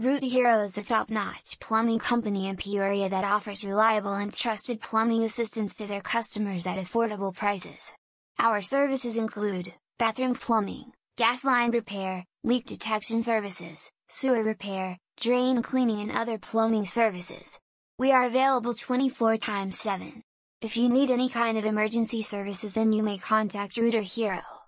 Rooter Hero is a top-notch plumbing company in Peoria that offers reliable and trusted plumbing assistance to their customers at affordable prices. Our services include, bathroom plumbing, gas line repair, leak detection services, sewer repair, drain cleaning and other plumbing services. We are available 24 times 7. If you need any kind of emergency services then you may contact Rooter Hero.